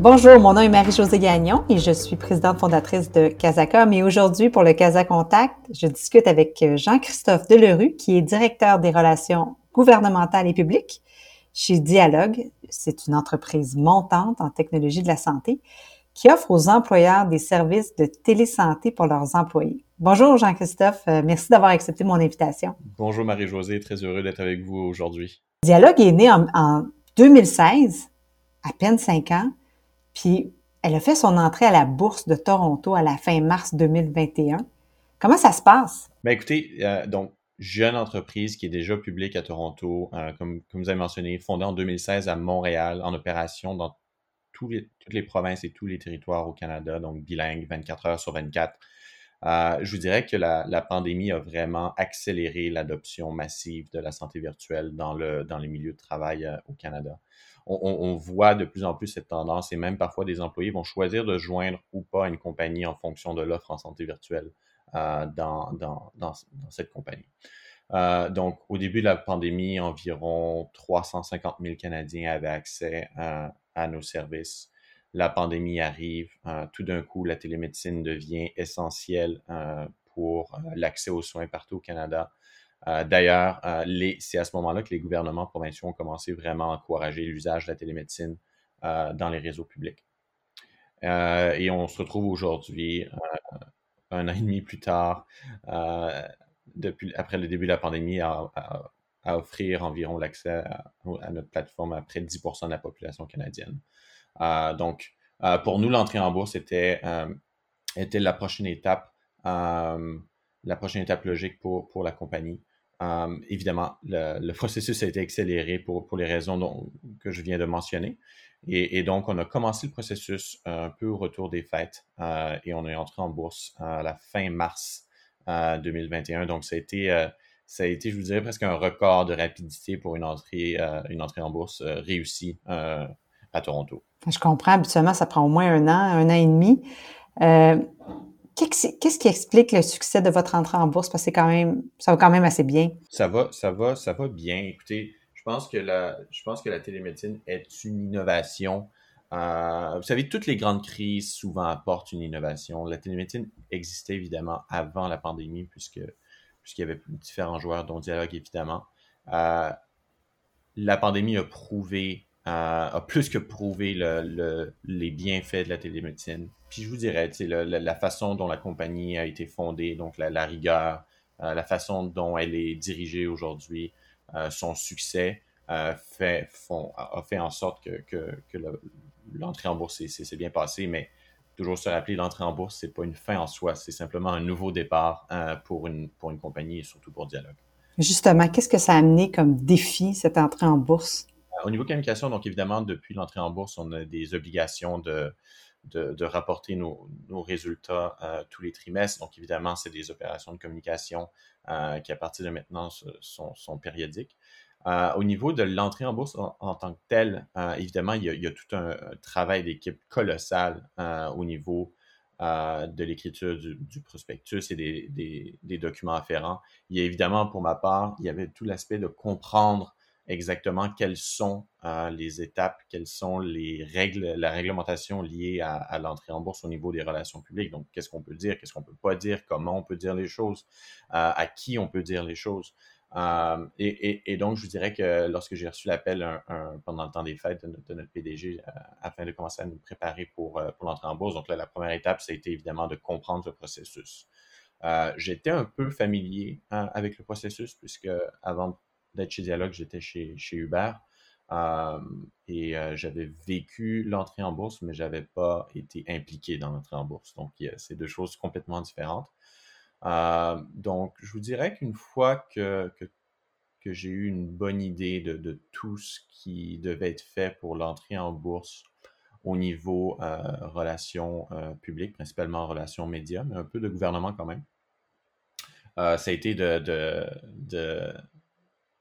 Bonjour, mon nom est Marie-Josée Gagnon et je suis présidente fondatrice de Casacom. Et aujourd'hui, pour le Casa Contact, je discute avec Jean-Christophe Delerue, qui est directeur des relations gouvernementales et publiques chez Dialogue. C'est une entreprise montante en technologie de la santé qui offre aux employeurs des services de télésanté pour leurs employés. Bonjour Jean-Christophe, euh, merci d'avoir accepté mon invitation. Bonjour Marie-Josée, très heureux d'être avec vous aujourd'hui. Dialogue est né en, en 2016, à peine cinq ans. Puis elle a fait son entrée à la bourse de Toronto à la fin mars 2021. Comment ça se passe? Ben écoutez, euh, donc jeune entreprise qui est déjà publique à Toronto, euh, comme, comme, vous avez mentionné, fondée en 2016 à Montréal, en opération dans toutes les provinces et tous les territoires au Canada, donc bilingue 24 heures sur 24. Euh, je vous dirais que la, pandémie a vraiment accéléré l'adoption massive de la santé virtuelle dans, le, dans les milieux de travail euh, au Canada on, voit de plus en plus cette tendance et même parfois des employés vont choisir de joindre ou pas une compagnie en fonction de l'offre en santé virtuelle euh, dans, cette compagnie. Donc, au début de la pandémie, environ 350 000 Canadiens avaient accès à nos services. La pandémie arrive, tout d'un coup, la télémédecine devient essentielle pour l'accès aux soins partout au Canada. Euh, d'ailleurs, euh, c'est à ce moment-là que les gouvernements provinciaux ont commencé vraiment à encourager l'usage de la télémédecine euh, dans les réseaux publics. et on se retrouve aujourd'hui, un an et demi plus tard, après le début de la pandémie, à, offrir environ l'accès à, notre plateforme à près de 10% de la population canadienne. Donc, pour nous, l'entrée en bourse était, était la prochaine étape, la prochaine étape logique pour, pour la compagnie. Euh, évidemment, le, processus a été accéléré pour, pour les raisons que je viens de mentionner. Et, donc, on a commencé le processus un peu au retour des fêtes euh, et on est entré en bourse à la fin mars 2021. Euh, donc, ça a été, ça a été, je vous dirais, presque un record de rapidité pour une entrée, une entrée en bourse réussie à Toronto. Je comprends. Habituellement, ça prend au moins un an, un an et demi. Qu'est-ce qui explique le succès de votre entrée en bourse? Parce que quand même, ça va quand même assez bien. Ça va, ça va, ça va bien. Écoutez, je pense que la, je pense que la télémédecine est une innovation. Euh, vous savez, toutes les grandes crises souvent apportent une innovation. La télémédecine existait évidemment avant la pandémie, puisque puisqu'il y avait différents joueurs, dont Dialogue évidemment. Euh, la pandémie a prouvé a plus que prouvé le, les bienfaits de la télémédecine. Puis je vous dirais, la, la, façon dont la compagnie a été fondée, donc la, rigueur, euh, la façon dont elle est dirigée aujourd'hui, euh, son succès euh, a fait en sorte que, l'entrée en bourse s'est bien passé, mais toujours se rappeler, l'entrée en bourse, c'est pas une fin en soi, c'est simplement un nouveau départ pour, une, pour une compagnie et surtout pour Dialogue. Justement, qu'est-ce que ça a amené comme défi, cette entrée en bourse? Au niveau communication, donc évidemment, depuis l'entrée en bourse, on a des obligations de, de, rapporter nos, résultats euh, tous les trimestres. Donc évidemment, c'est des opérations de communication euh, qui, à partir de maintenant, sont, périodiques. Euh, au niveau de l'entrée en bourse en, tant que telle, évidemment, il y, a, tout un travail d'équipe colossal au niveau de l'écriture du, prospectus et des, des, documents afférents. Il y a évidemment, pour ma part, il y avait tout l'aspect de comprendre exactement quelles sont euh, les étapes, quelles sont les règles, la réglementation liée à, l'entrée en bourse au niveau des relations publiques. Donc, qu'est-ce qu'on peut dire, qu'est-ce qu'on peut pas dire, comment on peut dire les choses, euh, à qui on peut dire les choses. Euh, et, donc, je vous dirais que lorsque j'ai reçu l'appel pendant le temps des fêtes de, notre PDG afin de commencer à nous préparer pour, pour l'entrée en bourse, donc là, la première étape, ça a été évidemment de comprendre ce processus. J'étais un peu familier hein, avec le processus puisque avant d'être chez Dialogue, j'étais chez, chez Uber. et euh, j'avais vécu l'entrée en bourse, mais j'avais pas été impliqué dans l'entrée en bourse. Donc, c'est deux choses complètement différentes. donc, je vous dirais qu'une fois que, j'ai eu une bonne idée de, tout ce qui devait être fait pour l'entrée en bourse au niveau euh, relations euh, publiques, principalement relations médias, mais un peu de gouvernement quand même, ça a été de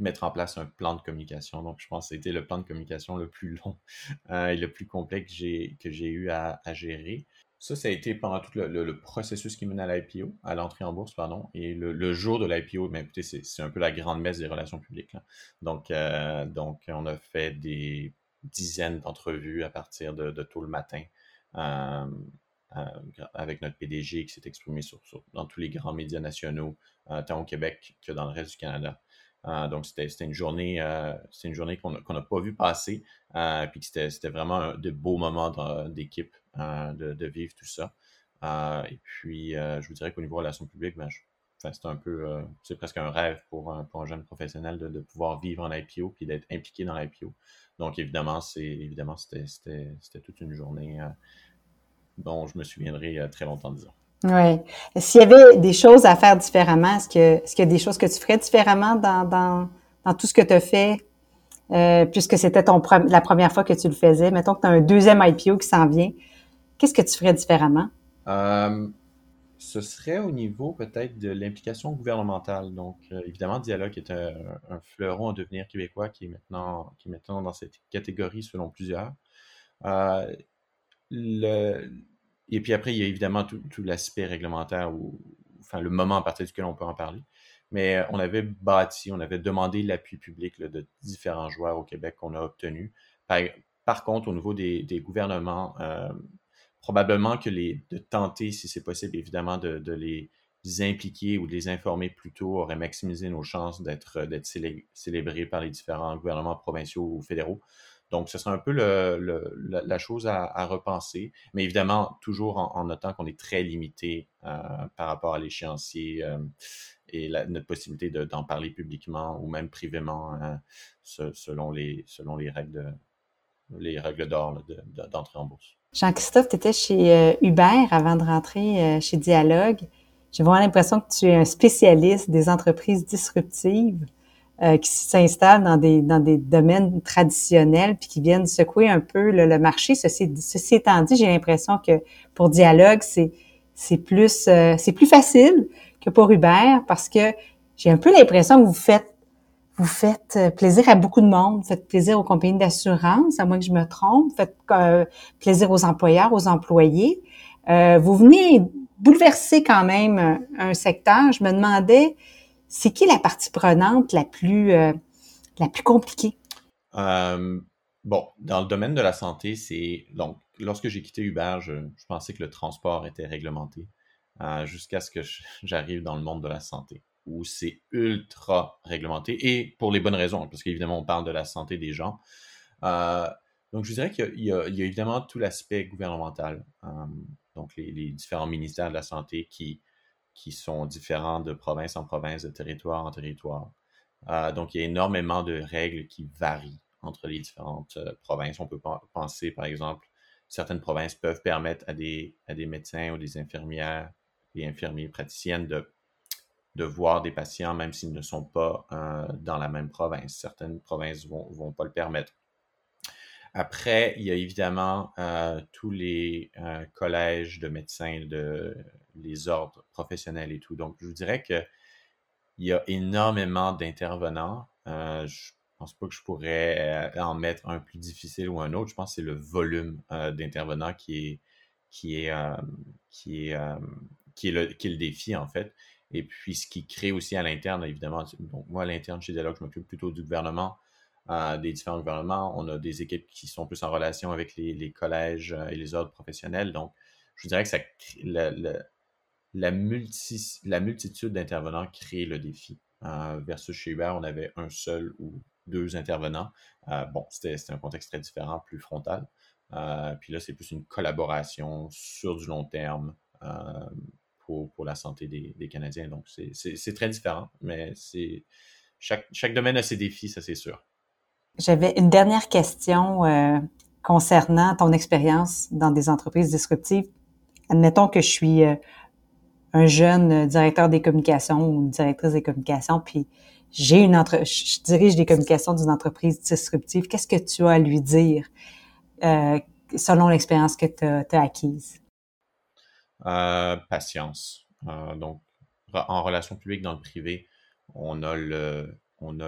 mettre en place un plan de communication. Donc, je pense que c'était le plan de communication le plus long euh, et le plus complet que j'ai, eu à, gérer. Ça, ça a été pendant tout le, processus qui menait à l'IPO, à l'entrée en bourse, pardon. Et le, jour de l'IPO, mais c'est, un peu la grande messe des relations publiques. Donc, euh, donc, on a fait des dizaines d'entrevues à partir de, tôt le matin avec notre PDG qui s'est exprimé dans tous les grands médias nationaux, tant au Québec que dans le reste du Canada. Donc, c'était une journée, une journée qu'on n'a pas vu passer, puis c'était vraiment de beaux moments d'équipe de, vivre tout ça. et puis, je vous dirais qu'au niveau relations publiques, ben, c'est un peu, euh, c'est presque un rêve pour un, jeune professionnel de, pouvoir vivre en IPO puis d'être impliqué dans l'IPO. Donc, évidemment, c'est, évidemment, c'était, toute une journée euh, dont je me souviendrai euh, très longtemps, disons. Oui. S'il y avait des choses à faire différemment, est-ce, que, est-ce qu'il y a des choses que tu ferais différemment dans, dans, tout ce que tu as fait, puisque c'était la première fois que tu le faisais? Mettons que tu as un deuxième IPO qui s'en vient. Qu'est-ce que tu ferais différemment? ce serait au niveau peut-être de l'implication gouvernementale. Donc, euh, évidemment, Dialogue est un, fleuron en devenir québécois qui est maintenant, qui est maintenant dans cette catégorie selon plusieurs. Euh, et puis après, il y a évidemment tout, l'aspect réglementaire ou enfin le moment à partir duquel on peut en parler. Mais euh, on avait bâti, on avait demandé l'appui public de différents joueurs au Québec qu'on a obtenu. Par, contre, au niveau des, gouvernements, probablement que de tenter, si c'est possible, évidemment, de, les impliquer ou de les informer plus tôt aurait maximisé nos chances d'être célébrés par les différents gouvernements provinciaux ou fédéraux. Donc, ce serait un peu la, chose à, repenser, mais évidemment, toujours en, notant qu'on est très limité euh, par rapport à l'échéancier euh, et la, notre possibilité d'en parler publiquement ou même privément euh, selon, les, règles, les règles d'or d'entrée en bourse. Jean-Christophe, tu étais chez euh, Uber avant de rentrer chez Dialogue. J'ai vraiment l'impression que tu es un spécialiste des entreprises disruptives euh, qui s'installent dans des, dans des domaines traditionnels puis qui viennent secouer un peu le, marché. Ceci, ceci étant dit, j'ai l'impression que pour Dialogue, c'est c'est plus c'est plus facile que pour Uber parce que j'ai un peu l'impression que vous faites vous faites euh, plaisir à beaucoup de monde, faites plaisir aux compagnies d'assurance, à moins que je me trompe, faites euh, plaisir aux employeurs, aux employés. Euh, vous venez bouleverser quand même un, secteur. Je me demandais, c'est qui la partie prenante la plus, la plus compliquée? bon, dans le domaine de la santé, c'est donc lorsque j'ai quitté Uber, je, pensais que le transport était réglementé jusqu'à ce que j'arrive dans le monde de la santé où c'est ultra réglementé et pour les bonnes raisons, parce qu'évidemment, on parle de la santé des gens. Euh, donc, je dirais qu'il y, a évidemment tout l'aspect gouvernemental, euh, donc les, différents ministères de la santé qui, qui sont différents de province en province, de territoire en territoire. Euh, donc, il y a énormément de règles qui varient entre les différentes provinces. On peut penser, par exemple, certaines provinces peuvent permettre à des, à des médecins ou des infirmières et infirmiers praticiennes de de voir des patients, même s'ils ne sont pas euh, dans la même province. Certaines provinces ne vont, pas le permettre. Après, il y a évidemment euh, tous les euh, collèges de médecins, de, les ordres professionnels et tout. Donc, je vous dirais qu'il y a énormément d'intervenants. je ne pense pas que je pourrais en mettre un plus difficile ou un autre. Je pense que c'est le volume d'intervenants qui est, qui est, qui est, qui est, le, qui est le défi, en fait. Et puis, ce qui crée aussi à l'interne, évidemment, donc moi, à l'interne chez Dialogue, je m'occupe plutôt du gouvernement, euh, des différents gouvernements. On a des équipes qui sont plus en relation avec les, collèges euh, et les ordres professionnels. Donc, je dirais que ça, la, la, multi, la multitude d'intervenants crée le défi. Euh, versus chez Uber, on avait un seul ou deux intervenants. bon, c'était un contexte très différent, plus frontal. puis là, c'est plus une collaboration sur du long terme pour, la santé des, Canadiens. Donc, c'est très différent, mais c'est chaque, chaque domaine a ses défis, ça c'est sûr. J'avais une dernière question euh, concernant ton expérience dans des entreprises disruptives. Admettons que je suis euh, un jeune directeur des communications ou une directrice des communications, puis j'ai une entre je dirige des communications d'une entreprise disruptive. Qu'est-ce que tu as à lui dire euh, selon l'expérience que tu as, acquise? Euh, patience. Euh, donc, en relation publique dans le privé, on a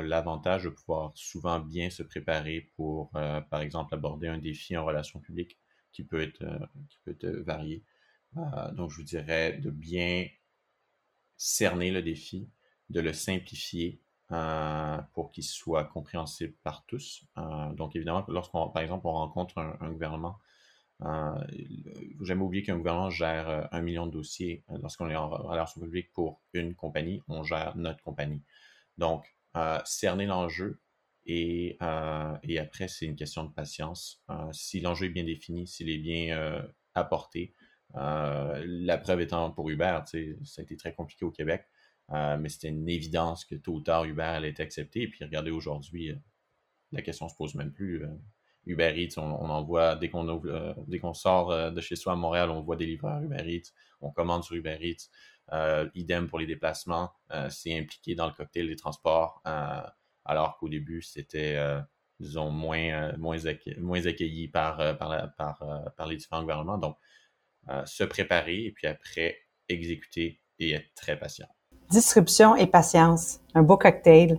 l'avantage de pouvoir souvent bien se préparer pour, euh, par exemple, aborder un défi en relation publique qui peut être, qui peut être varié. Donc, je vous dirais de bien cerner le défi, de le simplifier pour qu'il soit compréhensible par tous. donc, évidemment, lorsqu'on, par exemple, on rencontre un, gouvernement, il faut jamais oublier qu'un gouvernement gère un million de dossiers. Lorsqu'on est en relation publique pour une compagnie, on gère notre compagnie. Donc, cerner l'enjeu, et, après, c'est une question de patience. si l'enjeu est bien défini, s'il est bien apporté, la preuve étant pour Uber, ça a été très compliqué au Québec, mais c'était une évidence que tôt ou tard, Uber allait être accepté. Et puis regardez aujourd'hui, la question se pose même plus. Uber Eats, on, en voit dès qu'on dès qu'on sort de chez soi à Montréal, on voit des livreurs Uber Eats, on commande sur Uber Eats. idem pour les déplacements, c'est impliqué dans le cocktail des transports alors qu'au début, c'était, euh, disons, moins, euh, moins, moins accueilli par, euh, par, par, les différents gouvernements. Donc, se préparer et puis après, exécuter et être très patient. Disruption et patience, un beau cocktail.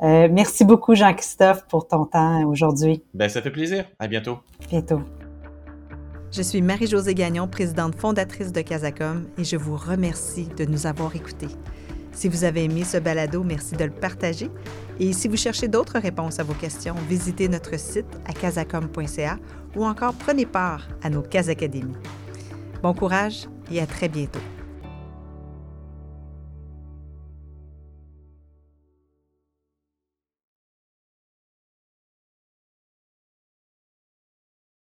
merci beaucoup, Jean-Christophe, pour ton temps aujourd'hui. Ben, ça fait plaisir. À bientôt. Bientôt. Je suis Marie-Josée Gagnon, présidente fondatrice de Casacom, et je vous remercie de nous avoir écoutés. Si vous avez aimé ce balado, merci de le partager. Et si vous cherchez d'autres réponses à vos questions, visitez notre site à casacom.ca ou encore prenez part à nos Cas Bon courage et à très bientôt.